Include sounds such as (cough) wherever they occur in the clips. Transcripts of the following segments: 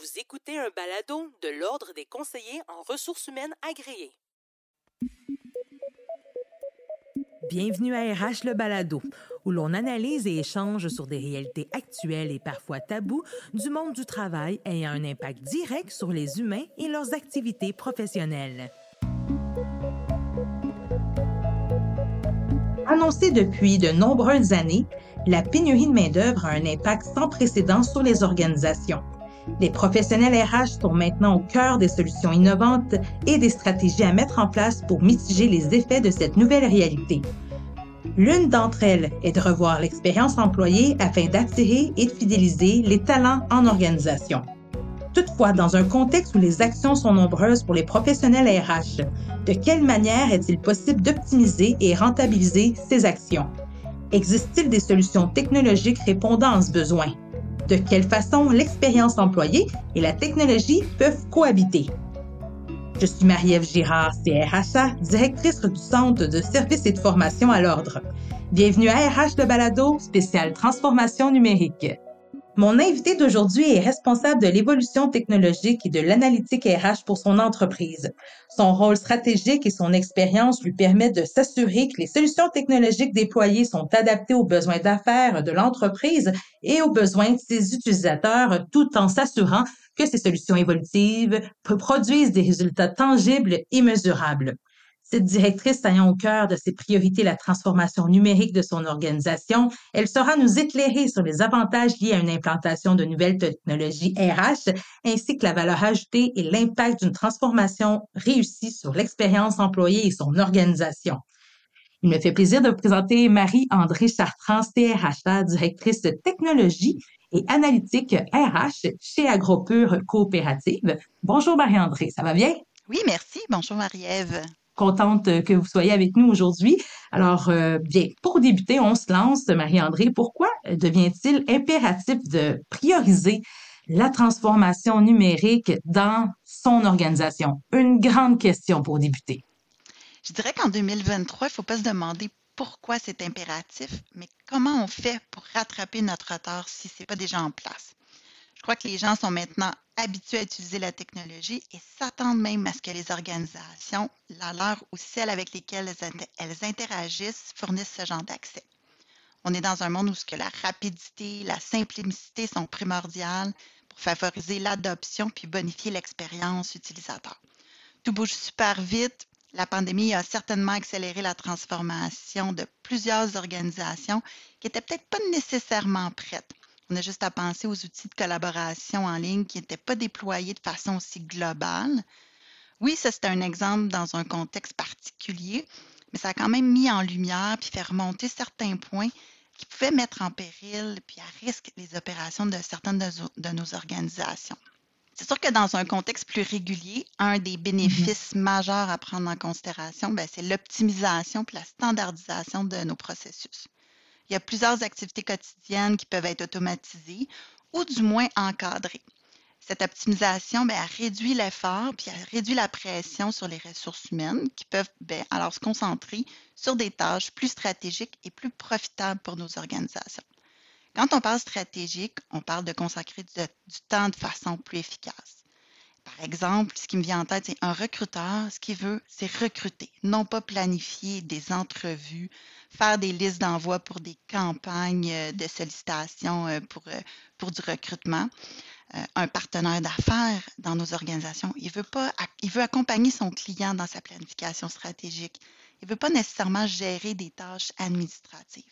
Vous écoutez un balado de l'Ordre des conseillers en ressources humaines agréés. Bienvenue à RH le balado, où l'on analyse et échange sur des réalités actuelles et parfois tabous du monde du travail ayant un impact direct sur les humains et leurs activités professionnelles. Annoncée depuis de nombreuses années, la pénurie de main-d'œuvre a un impact sans précédent sur les organisations. Les professionnels RH sont maintenant au cœur des solutions innovantes et des stratégies à mettre en place pour mitiger les effets de cette nouvelle réalité. L'une d'entre elles est de revoir l'expérience employée afin d'attirer et de fidéliser les talents en organisation. Toutefois, dans un contexte où les actions sont nombreuses pour les professionnels RH, de quelle manière est-il possible d'optimiser et rentabiliser ces actions? Existe-t-il des solutions technologiques répondant à ce besoin? De quelle façon l'expérience employée et la technologie peuvent cohabiter? Je suis Marie-Ève Girard, CRHA, directrice du Centre de services et de formation à l'Ordre. Bienvenue à RH de Balado, spécial transformation numérique. Mon invité d'aujourd'hui est responsable de l'évolution technologique et de l'analytique RH pour son entreprise. Son rôle stratégique et son expérience lui permettent de s'assurer que les solutions technologiques déployées sont adaptées aux besoins d'affaires de l'entreprise et aux besoins de ses utilisateurs, tout en s'assurant que ces solutions évolutives produisent des résultats tangibles et mesurables. Cette directrice ayant au cœur de ses priorités la transformation numérique de son organisation, elle saura nous éclairer sur les avantages liés à une implantation de nouvelles technologies RH, ainsi que la valeur ajoutée et l'impact d'une transformation réussie sur l'expérience employée et son organisation. Il me fait plaisir de vous présenter Marie-André Chartrand, CRHA, directrice de technologie et analytique RH chez AgroPure Coopérative. Bonjour Marie-André, ça va bien? Oui, merci. Bonjour Marie-Ève contente que vous soyez avec nous aujourd'hui. Alors, euh, bien, pour débuter, on se lance, Marie-André. Pourquoi devient-il impératif de prioriser la transformation numérique dans son organisation? Une grande question pour débuter. Je dirais qu'en 2023, il ne faut pas se demander pourquoi c'est impératif, mais comment on fait pour rattraper notre retard si ce n'est pas déjà en place? Crois que les gens sont maintenant habitués à utiliser la technologie et s'attendent même à ce que les organisations, la leur ou celles avec lesquelles elles interagissent, fournissent ce genre d'accès. On est dans un monde où ce que la rapidité, la simplicité sont primordiales pour favoriser l'adoption puis bonifier l'expérience utilisateur. Tout bouge super vite. La pandémie a certainement accéléré la transformation de plusieurs organisations qui n'étaient peut-être pas nécessairement prêtes. On a juste à penser aux outils de collaboration en ligne qui n'étaient pas déployés de façon aussi globale. Oui, ça c'est un exemple dans un contexte particulier, mais ça a quand même mis en lumière puis fait remonter certains points qui pouvaient mettre en péril puis à risque les opérations de certaines de, nos organisations. C'est sûr que dans un contexte plus régulier, un des mm-hmm. bénéfices majeurs à prendre en considération, ben, c'est l'optimisation et la standardisation de nos processus. Il y a plusieurs activités quotidiennes qui peuvent être automatisées ou du moins encadrées. Cette optimisation ben, réduit l'effort puis réduit la pression sur les ressources humaines qui peuvent ben, alors se concentrer sur des tâches plus stratégiques et plus profitables pour nos organisations. Quand on parle stratégique, on parle de consacrer du temps de façon plus efficace. Par exemple, ce qui me vient en tête, c'est un recruteur, ce qu'il veut, c'est recruter, non pas planifier des entrevues, faire des listes d'envoi pour des campagnes euh, de sollicitation euh, pour, euh, pour du recrutement. Un partenaire d'affaires dans nos organisations, il veut, pas, il veut accompagner son client dans sa planification stratégique. Il ne veut pas nécessairement gérer des tâches administratives.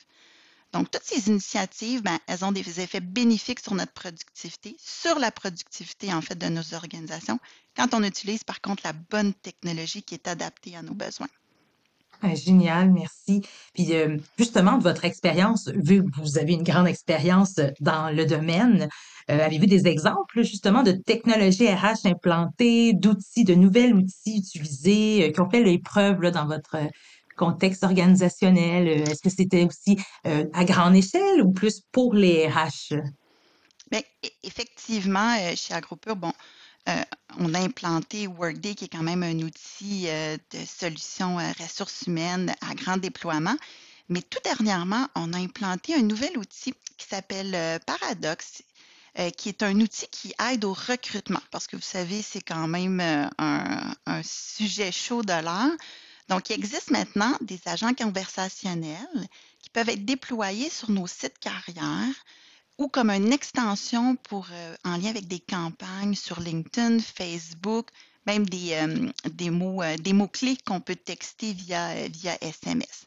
Donc, toutes ces initiatives, ben, elles ont des effets bénéfiques sur notre productivité, sur la productivité, en fait, de nos organisations, quand on utilise, par contre, la bonne technologie qui est adaptée à nos besoins. Ah, génial, merci. Puis euh, justement, de votre expérience, vu que vous avez une grande expérience dans le domaine, euh, avez-vous des exemples justement de technologies RH implantées, d'outils, de nouveaux outils utilisés euh, qui ont fait l'épreuve dans votre contexte organisationnel? Euh, est-ce que c'était aussi euh, à grande échelle ou plus pour les RH? Bien, effectivement, euh, chez AgroPure, bon, on a implanté Workday, qui est quand même un outil de solution ressources humaines à grand déploiement. Mais tout dernièrement, on a implanté un nouvel outil qui s'appelle Paradox, euh, qui est un outil qui aide au recrutement, parce que vous savez, c'est quand même euh, un, un, sujet chaud de l'heure. Donc, il existe maintenant des agents conversationnels qui peuvent être déployés sur nos sites carrières ou comme une extension pour, euh, en lien avec des campagnes sur LinkedIn, Facebook, même des, euh, des mots, euh, des mots-clés qu'on peut texter via, via SMS.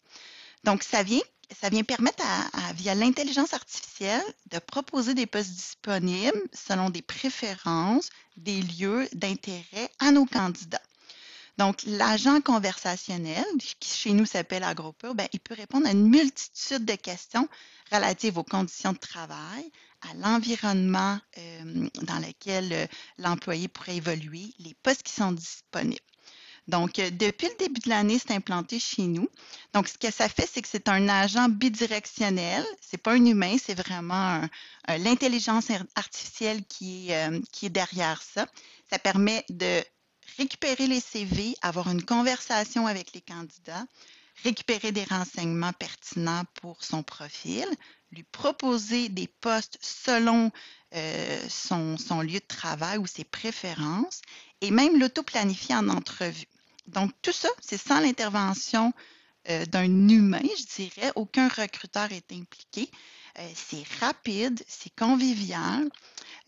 Donc, ça vient, ça vient permettre, à, via l'intelligence artificielle, de proposer des postes disponibles selon des préférences, des lieux d'intérêt à nos candidats. Donc, l'agent conversationnel, qui chez nous s'appelle AgroPur, ben, il peut répondre à une multitude de questions relatives aux conditions de travail, à l'environnement euh, dans lequel euh, l'employé pourrait évoluer, les postes qui sont disponibles. Donc, euh, depuis le début de l'année, c'est implanté chez nous. Donc, ce que ça fait, c'est que c'est un agent bidirectionnel. C'est pas un humain, c'est vraiment l'intelligence artificielle qui est, qui est derrière ça. Ça permet de récupérer les CV, avoir une conversation avec les candidats, récupérer des renseignements pertinents pour son profil, lui proposer des postes selon euh, son, lieu de travail ou ses préférences et même l'auto-planifier en entrevue. Donc, tout ça, c'est sans l'intervention euh, d'un humain, je dirais. Aucun recruteur est impliqué. Euh, c'est rapide, c'est convivial.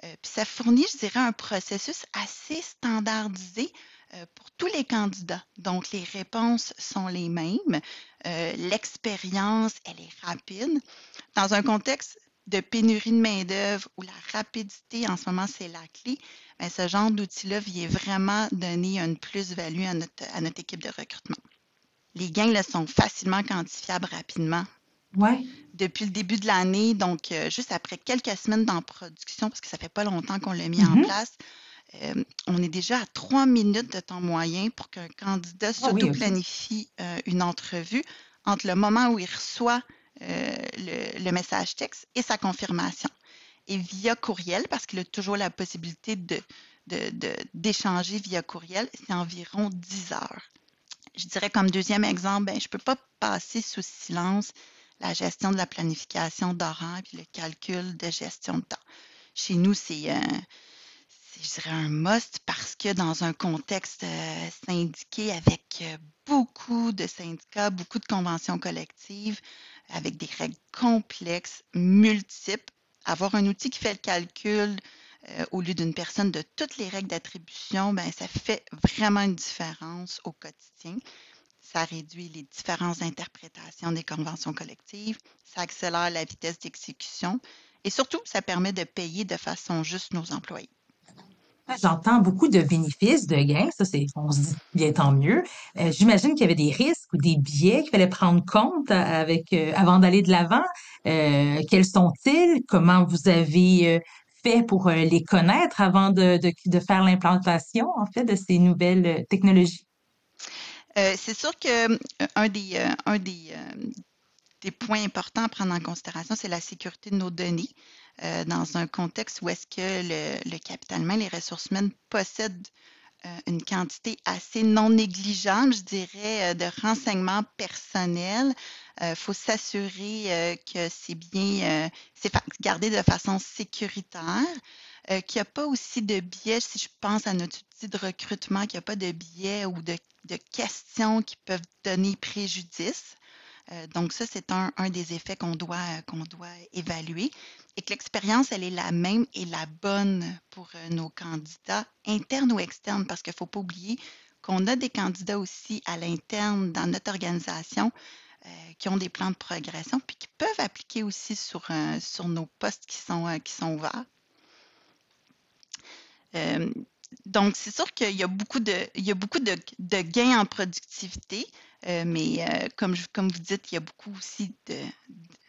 Euh, puis ça fournit, je dirais, un processus assez standardisé euh, pour tous les candidats. Donc, les réponses sont les mêmes. L'expérience, elle est rapide. Dans un contexte de pénurie de main-d'œuvre où la rapidité en ce moment, c'est la clé, bien, ce genre d'outil-là vient vraiment donner une plus-value à notre, à notre équipe de recrutement. Les gains là, sont facilement quantifiables rapidement. Ouais. Depuis le début de l'année, donc euh, juste après quelques semaines dans production, parce que ça fait pas longtemps qu'on l'a mis en mm-hmm. place, euh, on est déjà à trois minutes de temps moyen pour qu'un candidat ah s'auto-planifie euh, une entrevue entre le moment où il reçoit le, le, message texte et sa confirmation. Et via courriel, parce qu'il a toujours la possibilité de, d'échanger de, via courriel, c'est environ 10 heures. Je dirais comme deuxième exemple, ben, je ne peux pas passer sous silence la gestion de la planification d'horaire puis le calcul de gestion de temps. Chez nous, c'est, euh, un must parce que dans un contexte euh, syndiqué avec euh, beaucoup de syndicats, beaucoup de conventions collectives, avec des règles complexes, multiples, avoir un outil qui fait le calcul au lieu d'une personne de toutes les règles d'attribution, ben, ça fait vraiment une différence au quotidien ça réduit les différentes interprétations des conventions collectives, ça accélère la vitesse d'exécution et surtout, ça permet de payer de façon juste nos employés. J'entends beaucoup de bénéfices, de gains. Ça, c'est, on se dit bien tant mieux. Euh, j'imagine qu'il y avait des risques ou des biais qu'il fallait prendre compte avec, euh, avant d'aller de l'avant. Euh, quels sont-ils? Comment vous avez fait pour les connaître avant de, de, de faire l'implantation, en fait, de ces nouvelles technologies? Euh, c'est sûr que euh, un des, euh, un des, des, points importants à prendre en considération, c'est la sécurité de nos données. dans un contexte où est-ce que le, le, capital humain, les ressources humaines possèdent une quantité assez non négligeable, je dirais, de renseignements personnels. Il faut s'assurer que c'est bien, gardé de façon sécuritaire. Qu'il n'y a pas aussi de biais, si je pense à notre outil de recrutement, qu'il n'y a pas de biais ou de, questions qui peuvent donner préjudice. Euh, donc ça, c'est un, des effets qu'on doit, qu'on doit évaluer et que l'expérience, elle est la même et la bonne pour euh, nos candidats, internes ou externes, parce qu'il ne faut pas oublier qu'on a des candidats aussi à l'interne dans notre organisation qui ont des plans de progression, puis qui peuvent appliquer aussi sur, sur nos postes qui sont, qui sont ouverts. Euh, donc, c'est sûr qu'il y a beaucoup de, il y a beaucoup de, gains en productivité, euh, mais euh, comme, comme vous dites, il y a beaucoup aussi de,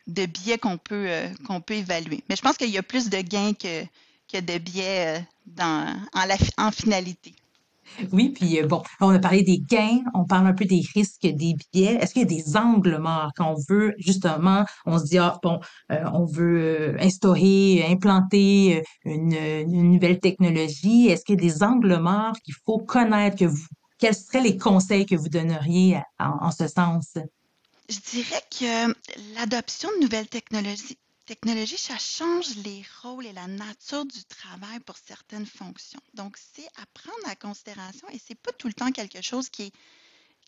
de biais qu'on peut, qu'on peut évaluer. Mais je pense qu'il y a plus de gains que, de biais en finalité. Oui, puis euh, bon, on a parlé des gains, on parle un peu des risques, des biais. Est-ce qu'il y a des angles morts quand on veut, justement, on se dit, ah, bon, euh, on veut euh, instaurer, implanter une, nouvelle technologie. Est-ce qu'il y a des angles morts qu'il faut connaître, que vous, quels seraient les conseils que vous donneriez en, en ce sens? Je dirais que l'adoption de nouvelles technologies, technologie, ça change les rôles et la nature du travail pour certaines fonctions. Donc, c'est à prendre en considération et c'est pas tout le temps quelque chose qui est,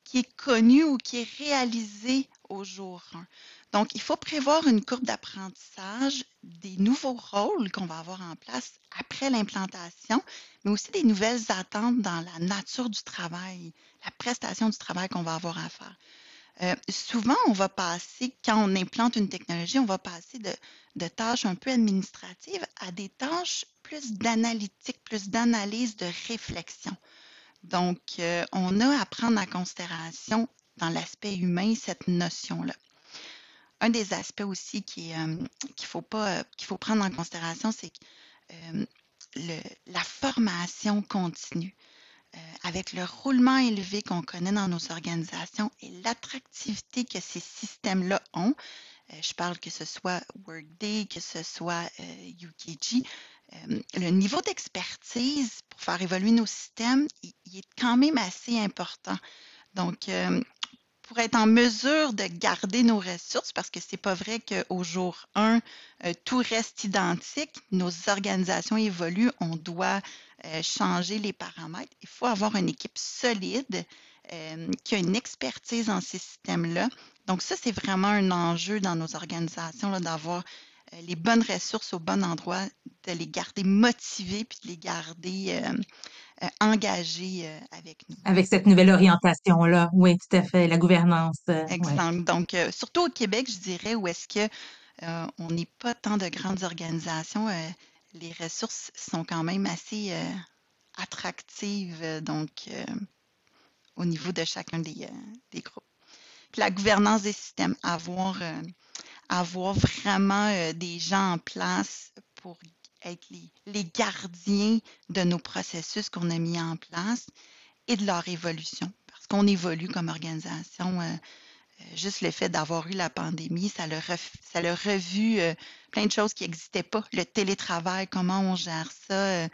qui est connu ou qui est réalisé au jour 1. Donc, il faut prévoir une courbe d'apprentissage des nouveaux rôles qu'on va avoir en place après l'implantation, mais aussi des nouvelles attentes dans la nature du travail, la prestation du travail qu'on va avoir à faire. Euh, souvent, on va passer, quand on implante une technologie, on va passer de, tâches un peu administratives à des tâches plus d'analytique, plus d'analyse, de réflexion. Donc, euh, on a à prendre en considération dans l'aspect humain cette notion-là. Un des aspects aussi euh, qu'il faut, faut prendre en considération, c'est la formation continue. Euh, avec le roulement élevé qu'on connaît dans nos organisations et l'attractivité que ces systèmes-là ont, euh, je parle que ce soit Workday, que ce soit UKG, euh, le niveau d'expertise pour faire évoluer nos systèmes, il, est quand même assez important. Donc, pour être en mesure de garder nos ressources, parce que c'est pas vrai qu'au jour 1, tout reste identique, nos organisations évoluent, on doit euh, changer les paramètres. Il faut avoir une équipe solide euh, qui a une expertise en ces systèmes-là. Donc, ça, c'est vraiment un enjeu dans nos organisations d'avoir euh, les bonnes ressources au bon endroit, de les garder motivés puis de les garder engagés avec nous. Avec cette nouvelle orientation-là, oui, tout à fait, la gouvernance. Excellent. Donc, surtout au Québec, je dirais, où est-ce que on n'est pas tant de grandes organisations les ressources sont quand même assez euh, attractives, euh, donc euh, au niveau de chacun des, groupes. la gouvernance des systèmes, avoir, vraiment des gens en place pour être les, les, gardiens de nos processus qu'on a mis en place et de leur évolution. Parce qu'on évolue comme organisation juste le fait d'avoir eu la pandémie, ça a, ça revu euh, plein de choses qui n'existaient pas. Le télétravail, comment on gère ça, euh,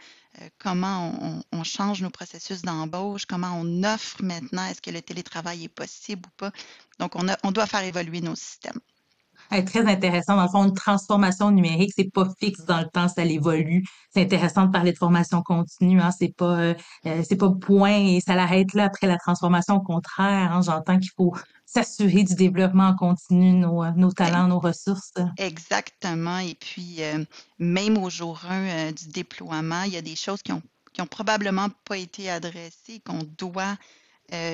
comment on, change nos processus d'embauche, comment on offre maintenant, est-ce que le télétravail est possible ou pas. Donc, on, on doit faire évoluer nos systèmes très intéressant. Dans le fond, une transformation numérique, c'est pas fixe dans le temps, ça évolue. C'est intéressant de parler de formation continue. Hein. C'est pas, euh, euh, c'est pas point et ça l'arrête là après la transformation. Au contraire, hein. j'entends qu'il faut s'assurer du développement continu, nos, euh, nos talents, nos ressources. Exactement. Et puis, même au jour 1 du déploiement, il y a des choses qui ont, qui ont probablement pas été adressées, qu'on doit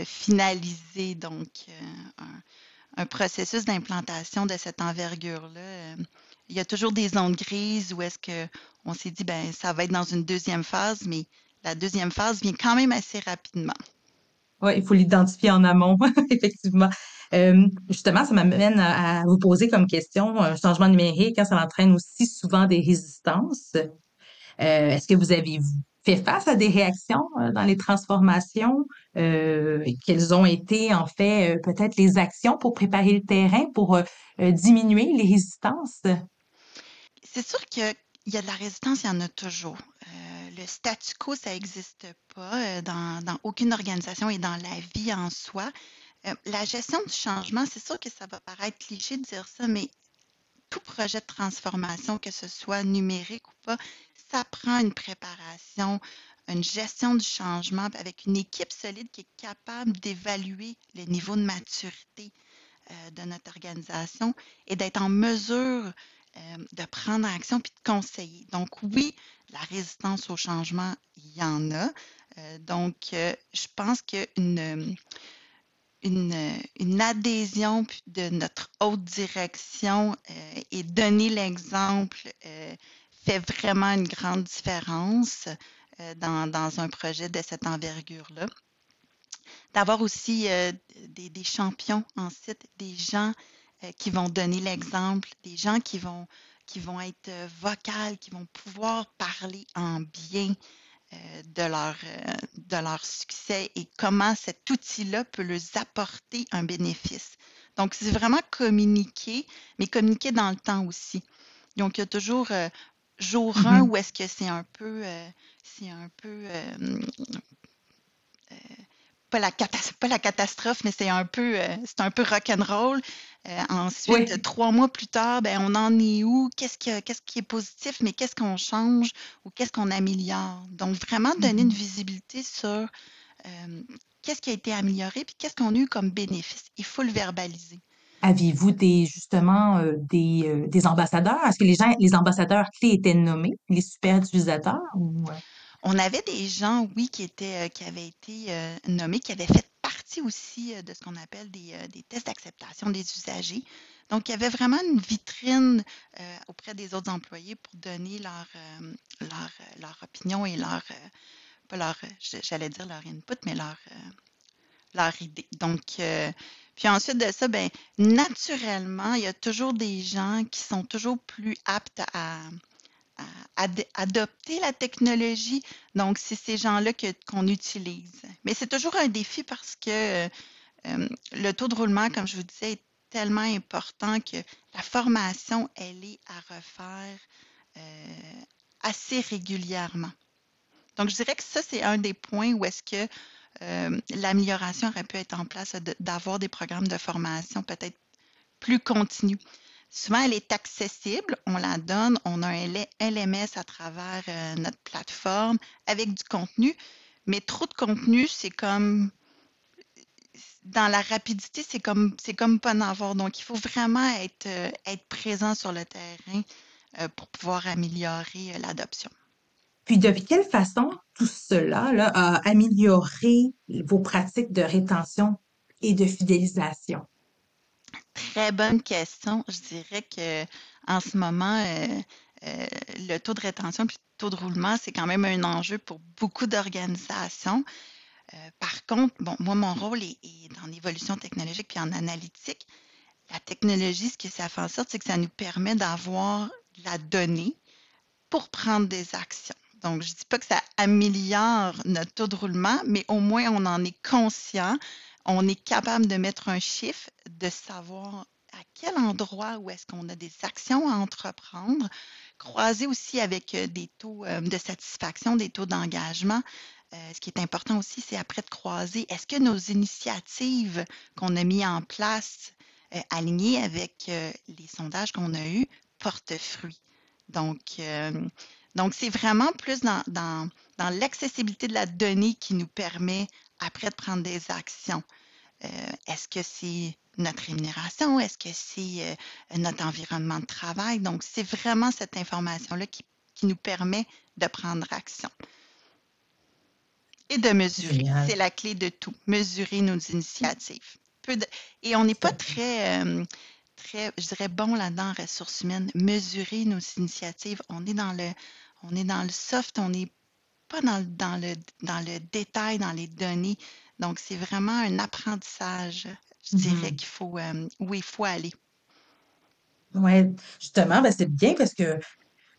finaliser. Donc, un processus d'implantation de cette envergure-là, euh, il y a toujours des zones grises où est-ce qu'on s'est dit, ben ça va être dans une deuxième phase, mais la deuxième phase vient quand même assez rapidement. Oui, il faut l'identifier en amont, (laughs) effectivement. Euh, justement, ça m'amène à, vous poser comme question, un changement numérique, hein, ça entraîne aussi souvent des résistances. Euh, est-ce que vous avez fait face à des réactions euh, dans les transformations? Euh, quelles ont été en fait euh, peut-être les actions pour préparer le terrain, pour diminuer les résistances? C'est sûr qu'il y a de la résistance, il y en a toujours. le statu quo, ça n'existe pas dans, dans, aucune organisation et dans la vie en soi. la gestion du changement, c'est sûr que ça va paraître cliché de dire ça, mais tout projet de transformation, que ce soit numérique ou pas, ça prend une préparation, une gestion du changement avec une équipe solide qui est capable d'évaluer le niveau de maturité euh, de notre organisation et d'être en mesure euh, de prendre action puis de conseiller. Donc oui, la résistance au changement, il y en a. Euh, donc je pense qu'une une, une, adhésion de notre haute direction et donner l'exemple fait vraiment une grande différence euh, dans, un projet de cette envergure-là. D'avoir aussi euh, des, champions en site, des gens euh, qui vont donner l'exemple, des gens qui vont, qui vont être vocales, qui vont pouvoir parler en bien de, leur, de leur succès et comment cet outil-là peut leur apporter un bénéfice. Donc, c'est vraiment communiquer, mais communiquer dans le temps aussi. Donc, il y a toujours jour 1 mm-hmm. où est-ce que c'est un peu, euh, c'est un peu, euh, euh, pas, la pas la catastrophe, mais c'est un peu, c'est un peu rock'n'roll. Euh, ensuite, trois mois plus tard, ben, on en est où? Qu'est-ce qui, qu'est-ce qui est positif, mais qu'est-ce qu'on change ou qu'est-ce qu'on améliore? Donc, vraiment donner une mm-hmm. visibilité sur euh, qu'est-ce qui a été amélioré puis qu'est-ce qu'on a eu comme bénéfice. Il faut le verbaliser. Aviez-vous des justement euh, des, des ambassadeurs? Est-ce que les gens, les ambassadeurs clés étaient nommés, les super utilisateurs? On avait des gens, oui, qui étaient, qui avaient été nommés, qui avaient fait partie aussi de ce qu'on appelle des, tests d'acceptation des usagers. Donc, il y avait vraiment une vitrine auprès des autres employés pour donner leur, leur, leur opinion et leur, pas leur, j'allais dire leur input, mais leur, leur idée. Donc, puis ensuite de ça, ben, naturellement, il y a toujours des gens qui sont toujours plus aptes à, adopter la technologie. Donc, c'est ces gens-là qu'on utilise. Mais c'est toujours un défi parce que euh, le taux de roulement, comme je vous disais, est tellement important que la formation, elle est à refaire euh, assez régulièrement. Donc, je dirais que ça, c'est un des points où est-ce que euh, l'amélioration aurait pu être en place, d'avoir des programmes de formation peut-être plus continus. Souvent, elle est accessible, on la donne, on a un LMS à travers euh, notre plateforme avec du contenu, mais trop de contenu, c'est comme dans la rapidité, c'est comme c'est comme pas en avoir. Donc, il faut vraiment être, euh, être présent sur le terrain pour pouvoir améliorer l'adoption. Puis, de quelle façon tout cela là, a amélioré vos pratiques de rétention et de fidélisation? Très bonne question. Je dirais que en ce moment, euh, euh, le taux de rétention puis le taux de roulement, c'est quand même un enjeu pour beaucoup d'organisations. Euh, par contre, bon, moi, mon rôle est, dans l'évolution technologique puis en analytique. La technologie, ce que ça fait en sorte, c'est que ça nous permet d'avoir la donnée pour prendre des actions. Donc, je ne dis pas que ça améliore notre taux de roulement, mais au moins on en est conscient on est capable de mettre un chiffre, de savoir à quel endroit où est-ce qu'on a des actions à entreprendre, croiser aussi avec euh, des taux euh, de satisfaction, des taux d'engagement. Euh, ce qui est important aussi, c'est après de croiser, est-ce que nos initiatives qu'on a mis en place, alignées avec les sondages qu'on a eus, portent fruit? Donc, donc c'est vraiment plus dans, dans, dans l'accessibilité de la donnée qui nous permet après de prendre des actions. Euh, est-ce que c'est notre rémunération? Est-ce que c'est euh, notre environnement de travail? Donc, c'est vraiment cette information-là qui, nous permet de prendre action. Et de mesurer. C'est la clé de tout. Mesurer nos initiatives. et on n'est pas très, euh, très, je dirais, bon là-dedans en ressources humaines. Mesurer nos initiatives. On est dans le, on est dans le soft, on n'est pas dans, dans, le, dans le détail, dans les données. Donc, c'est vraiment un apprentissage, je dirais, mm-hmm. qu'il faut, euh, où il faut aller. Oui, justement, ben, c'est bien parce que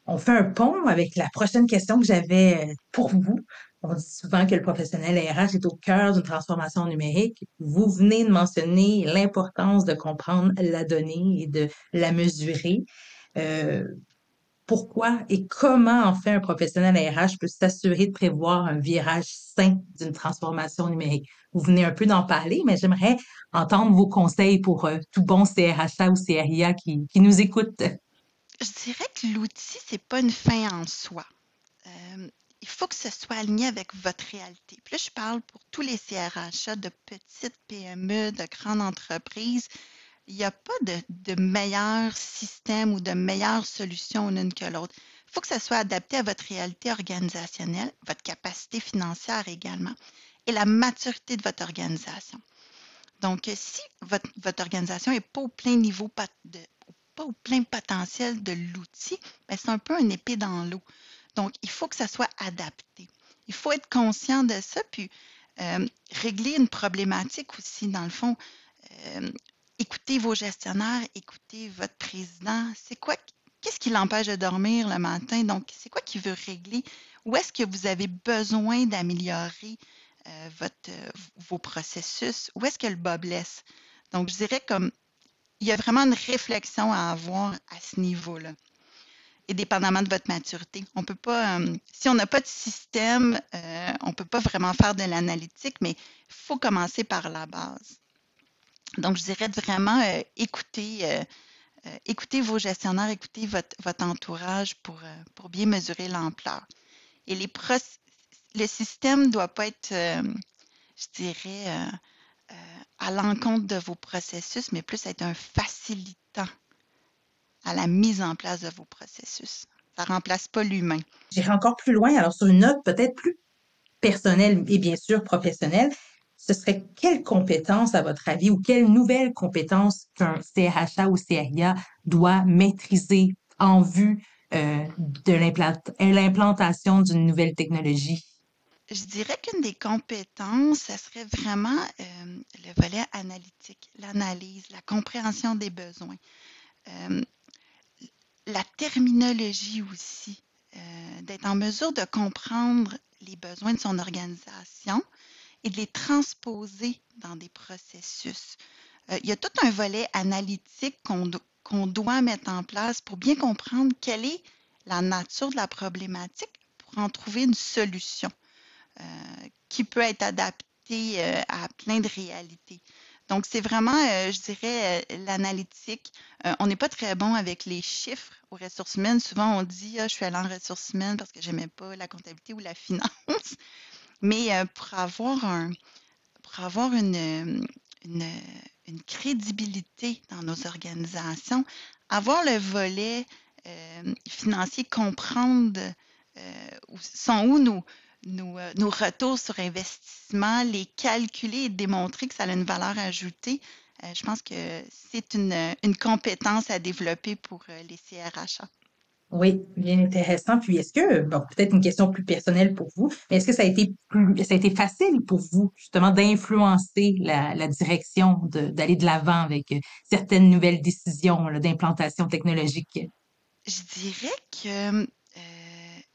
on fait un pont avec la prochaine question que j'avais euh, pour vous. On dit souvent que le professionnel RH est au cœur d'une transformation numérique. Vous venez de mentionner l'importance de comprendre la donnée et de la mesurer. Euh, pourquoi et comment en fait un professionnel RH peut s'assurer de prévoir un virage sain d'une transformation numérique? Vous venez un peu d'en parler, mais j'aimerais entendre vos conseils pour euh, tout bon CRHA ou CRIA qui, nous écoute. Je dirais que l'outil, c'est pas une fin en soi. Euh, il faut que ce soit aligné avec votre réalité. Puis là, je parle pour tous les CRHA de petites PME, de grandes entreprises il n'y a pas de, meilleur système ou de meilleure solution l'une que l'autre. Il faut que ça soit adapté à votre réalité organisationnelle, votre capacité financière également, et la maturité de votre organisation. Donc, si votre, organisation n'est pas au plein niveau, pas au plein potentiel de l'outil, ben, c'est un peu un épée dans l'eau. Donc, il faut que ça soit adapté. Il faut être conscient de ça, puis euh, régler une problématique aussi, dans le fond. Euh, écoutez vos gestionnaires, écoutez votre président. C'est quoi, qu'est-ce qui l'empêche de dormir le matin? Donc, c'est quoi qui veut régler? Où est-ce que vous avez besoin d'améliorer euh, votre, euh, vos processus? Où est-ce que le bas blesse? Donc, je dirais comme il y a vraiment une réflexion à avoir à ce niveau-là. Et dépendamment de votre maturité. On peut pas, euh, si on n'a pas de système, on ne peut pas vraiment faire de l'analytique, mais il faut commencer par la base. Donc, je dirais vraiment écouter, écouter vos gestionnaires, écouter votre, entourage pour, pour bien mesurer l'ampleur. Et les le système ne doit pas être, je dirais, à l'encontre de vos processus, mais plus être un facilitant à la mise en place de vos processus. Ça ne remplace pas l'humain. J'irai encore plus loin. Alors, sur une note peut-être plus personnelle et bien sûr professionnelle, ce serait quelles compétences, à votre avis, ou quelles nouvelles compétences qu'un CRHA ou CRIA doit maîtriser en vue euh, de l'implantation d'une nouvelle technologie? Je dirais qu'une des compétences, ce serait vraiment euh, le volet analytique, l'analyse, la compréhension des besoins. Euh, la terminologie aussi, euh, d'être en mesure de comprendre les besoins de son organisation et de les transposer dans des processus. Euh, il y a tout un volet analytique qu'on doit mettre en place pour bien comprendre quelle est la nature de la problématique pour en trouver une solution euh, qui peut être adaptée à plein de réalités. Donc, c'est vraiment, euh, je dirais, euh, l'analytique. Euh, on n'est pas très bon avec les chiffres aux ressources humaines. Souvent, on dit, ah, je suis allé en ressources humaines parce que j'aimais pas la comptabilité ou la finance. Mais pour avoir un, pour avoir une, une, crédibilité dans nos organisations, avoir le volet financier, comprendre sont où nos, euh, nos, retours sur investissement, les calculer et démontrer que ça a une valeur ajoutée, euh, je pense que c'est une, compétence à développer pour euh, les CRHA. Oui, bien intéressant. Puis est-ce que, bon, peut-être une question plus personnelle pour vous, mais est-ce que ça a été plus, ça a été facile pour vous, justement, d'influencer la, direction, d'aller de l'avant avec certaines nouvelles décisions d'implantation technologique? Je dirais que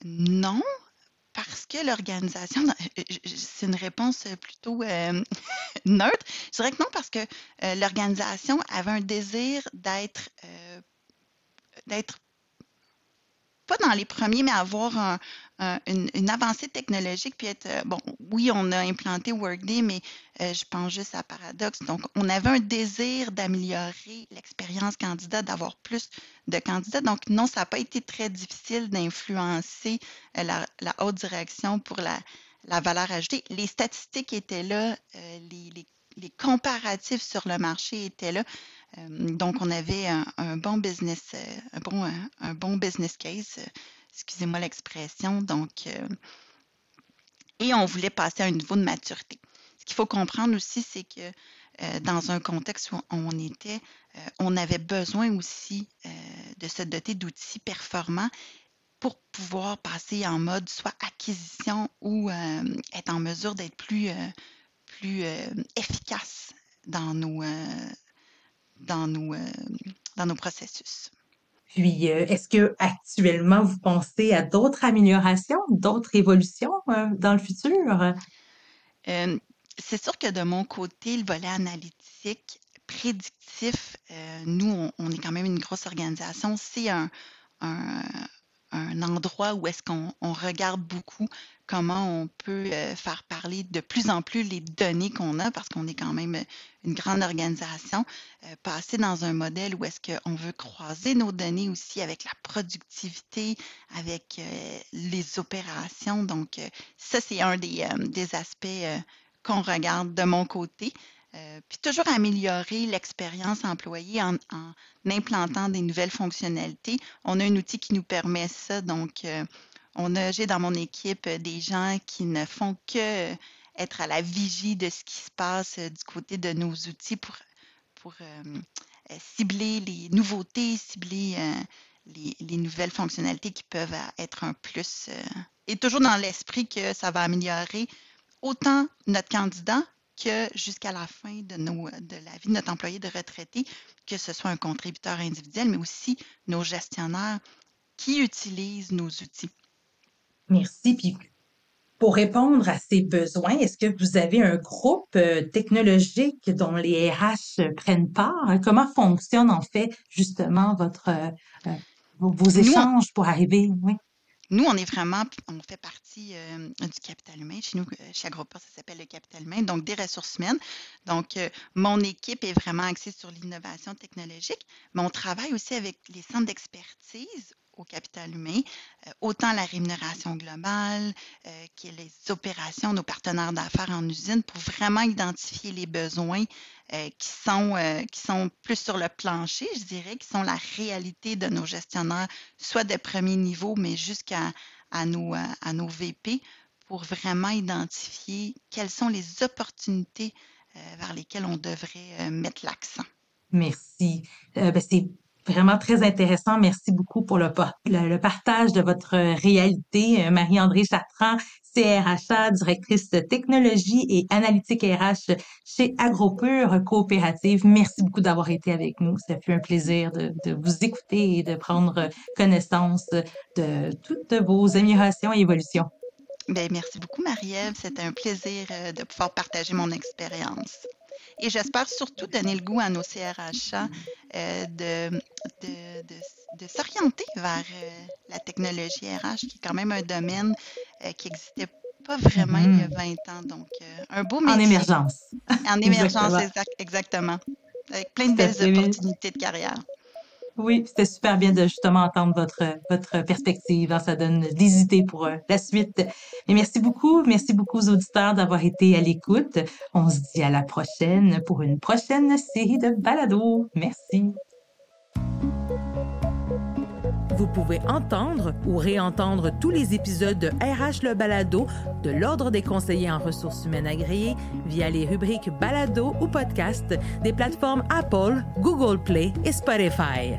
non, parce que l'organisation, euh, c'est une réponse plutôt euh, (laughs) neutre. Je dirais que non, parce que euh, l'organisation avait un désir d'être d'être pas dans les premiers, mais avoir une, avancée technologique, puis être, bon, oui, on a implanté Workday, mais je pense juste à Paradox. Donc, on avait un désir d'améliorer l'expérience candidat, d'avoir plus de candidats. Donc, non, ça n'a pas été très difficile d'influencer la, haute direction pour la, valeur ajoutée. Les statistiques étaient là, les, les comparatifs sur le marché étaient là. Euh, donc, on avait un, bon business, euh, un bon, un, bon business case, euh, excusez-moi l'expression. Donc, et on voulait passer à un niveau de maturité. Ce qu'il faut comprendre aussi, c'est que dans un contexte où on était, on avait besoin aussi de se doter d'outils performants pour pouvoir passer en mode soit acquisition ou être en mesure d'être plus, plus efficace dans nos, dans nos, euh, dans nos processus. Puis, euh, est-ce que actuellement vous pensez à d'autres améliorations, d'autres évolutions euh, dans le futur? c'est sûr que de mon côté, le volet analytique, prédictif, nous, on, est quand même une grosse organisation. C'est un, un endroit où est-ce qu'on regarde beaucoup comment on peut euh, faire parler de plus en plus les données qu'on a, parce qu'on est quand même une grande organisation, euh, passer dans un modèle où est-ce qu'on veut croiser nos données aussi avec la productivité, avec euh, les opérations. Donc, ça, c'est un des, des aspects qu'on regarde de mon côté. Euh, puis toujours améliorer l'expérience employée en, implantant des nouvelles fonctionnalités. On a un outil qui nous permet ça. Donc, euh, on a, j'ai dans mon équipe des gens qui ne font que être à la vigie de ce qui se passe euh, du côté de nos outils pour, pour cibler les nouveautés, cibler les, nouvelles fonctionnalités qui peuvent être un plus. et toujours dans l'esprit que ça va améliorer autant notre candidat que jusqu'à la fin de, nos, de la vie de notre employé de retraité, que ce soit un contributeur individuel, mais aussi nos gestionnaires qui utilisent nos outils. Merci. Puis pour répondre à ces besoins, est-ce que vous avez un groupe euh, technologique dont les RH prennent part? Comment fonctionne en fait justement votre, euh, vos, échanges pour arriver? Oui. Nous, on est vraiment, on fait partie euh, du capital humain. Chez nous, euh, Agropur, ça s'appelle le capital humain, donc des ressources humaines. Donc, euh, mon équipe est vraiment axée sur l'innovation technologique, mais on travaille aussi avec les centres d'expertise au capital humain, autant la rémunération globale que les opérations, nos partenaires d'affaires en usine, pour vraiment identifier les besoins qui, sont, qui sont plus sur le plancher, je dirais, qui sont la réalité de nos gestionnaires, soit de premier niveau, mais jusqu'à à nos, à nos VP, pour vraiment identifier quelles sont les opportunités vers lesquelles on devrait mettre l'accent. Merci. Ben, c'est Vraiment très intéressant. Merci beaucoup pour le, partage de votre réalité. Euh, Marie-André Chartrand, CRHA, directrice technologie et analytique RH chez AgroPure Coopérative. Merci beaucoup d'avoir été avec nous. Ça fait un plaisir de, de, vous écouter et de prendre connaissance de toutes vos améliorations et évolutions. Bien, merci beaucoup, Marie-Ève. C'était un plaisir euh, de pouvoir partager mon expérience. Et j'espère surtout donner le goût à nos CRHA euh, de, de, de, s'orienter vers euh, la technologie RH, qui est quand même un domaine euh, qui n'existait pas vraiment il y a 20 mm-hmm. ans. Donc, un beau métier. En émergence. En émergence, exactement. Avec plein de belles opportunités de carrière. Oui, c'était super bien de justement entendre votre, votre perspective. Hein. Ça donne des idées pour euh, la suite. Merci beaucoup. Merci beaucoup aux auditeurs d'avoir été à l'écoute. On se dit à la prochaine pour une prochaine série de balados. Merci. Vous pouvez entendre ou réentendre tous les épisodes de RH Le Balado de l'Ordre des conseillers en ressources humaines agréées via les rubriques Balado ou Podcast des plateformes Apple, Google Play et Spotify.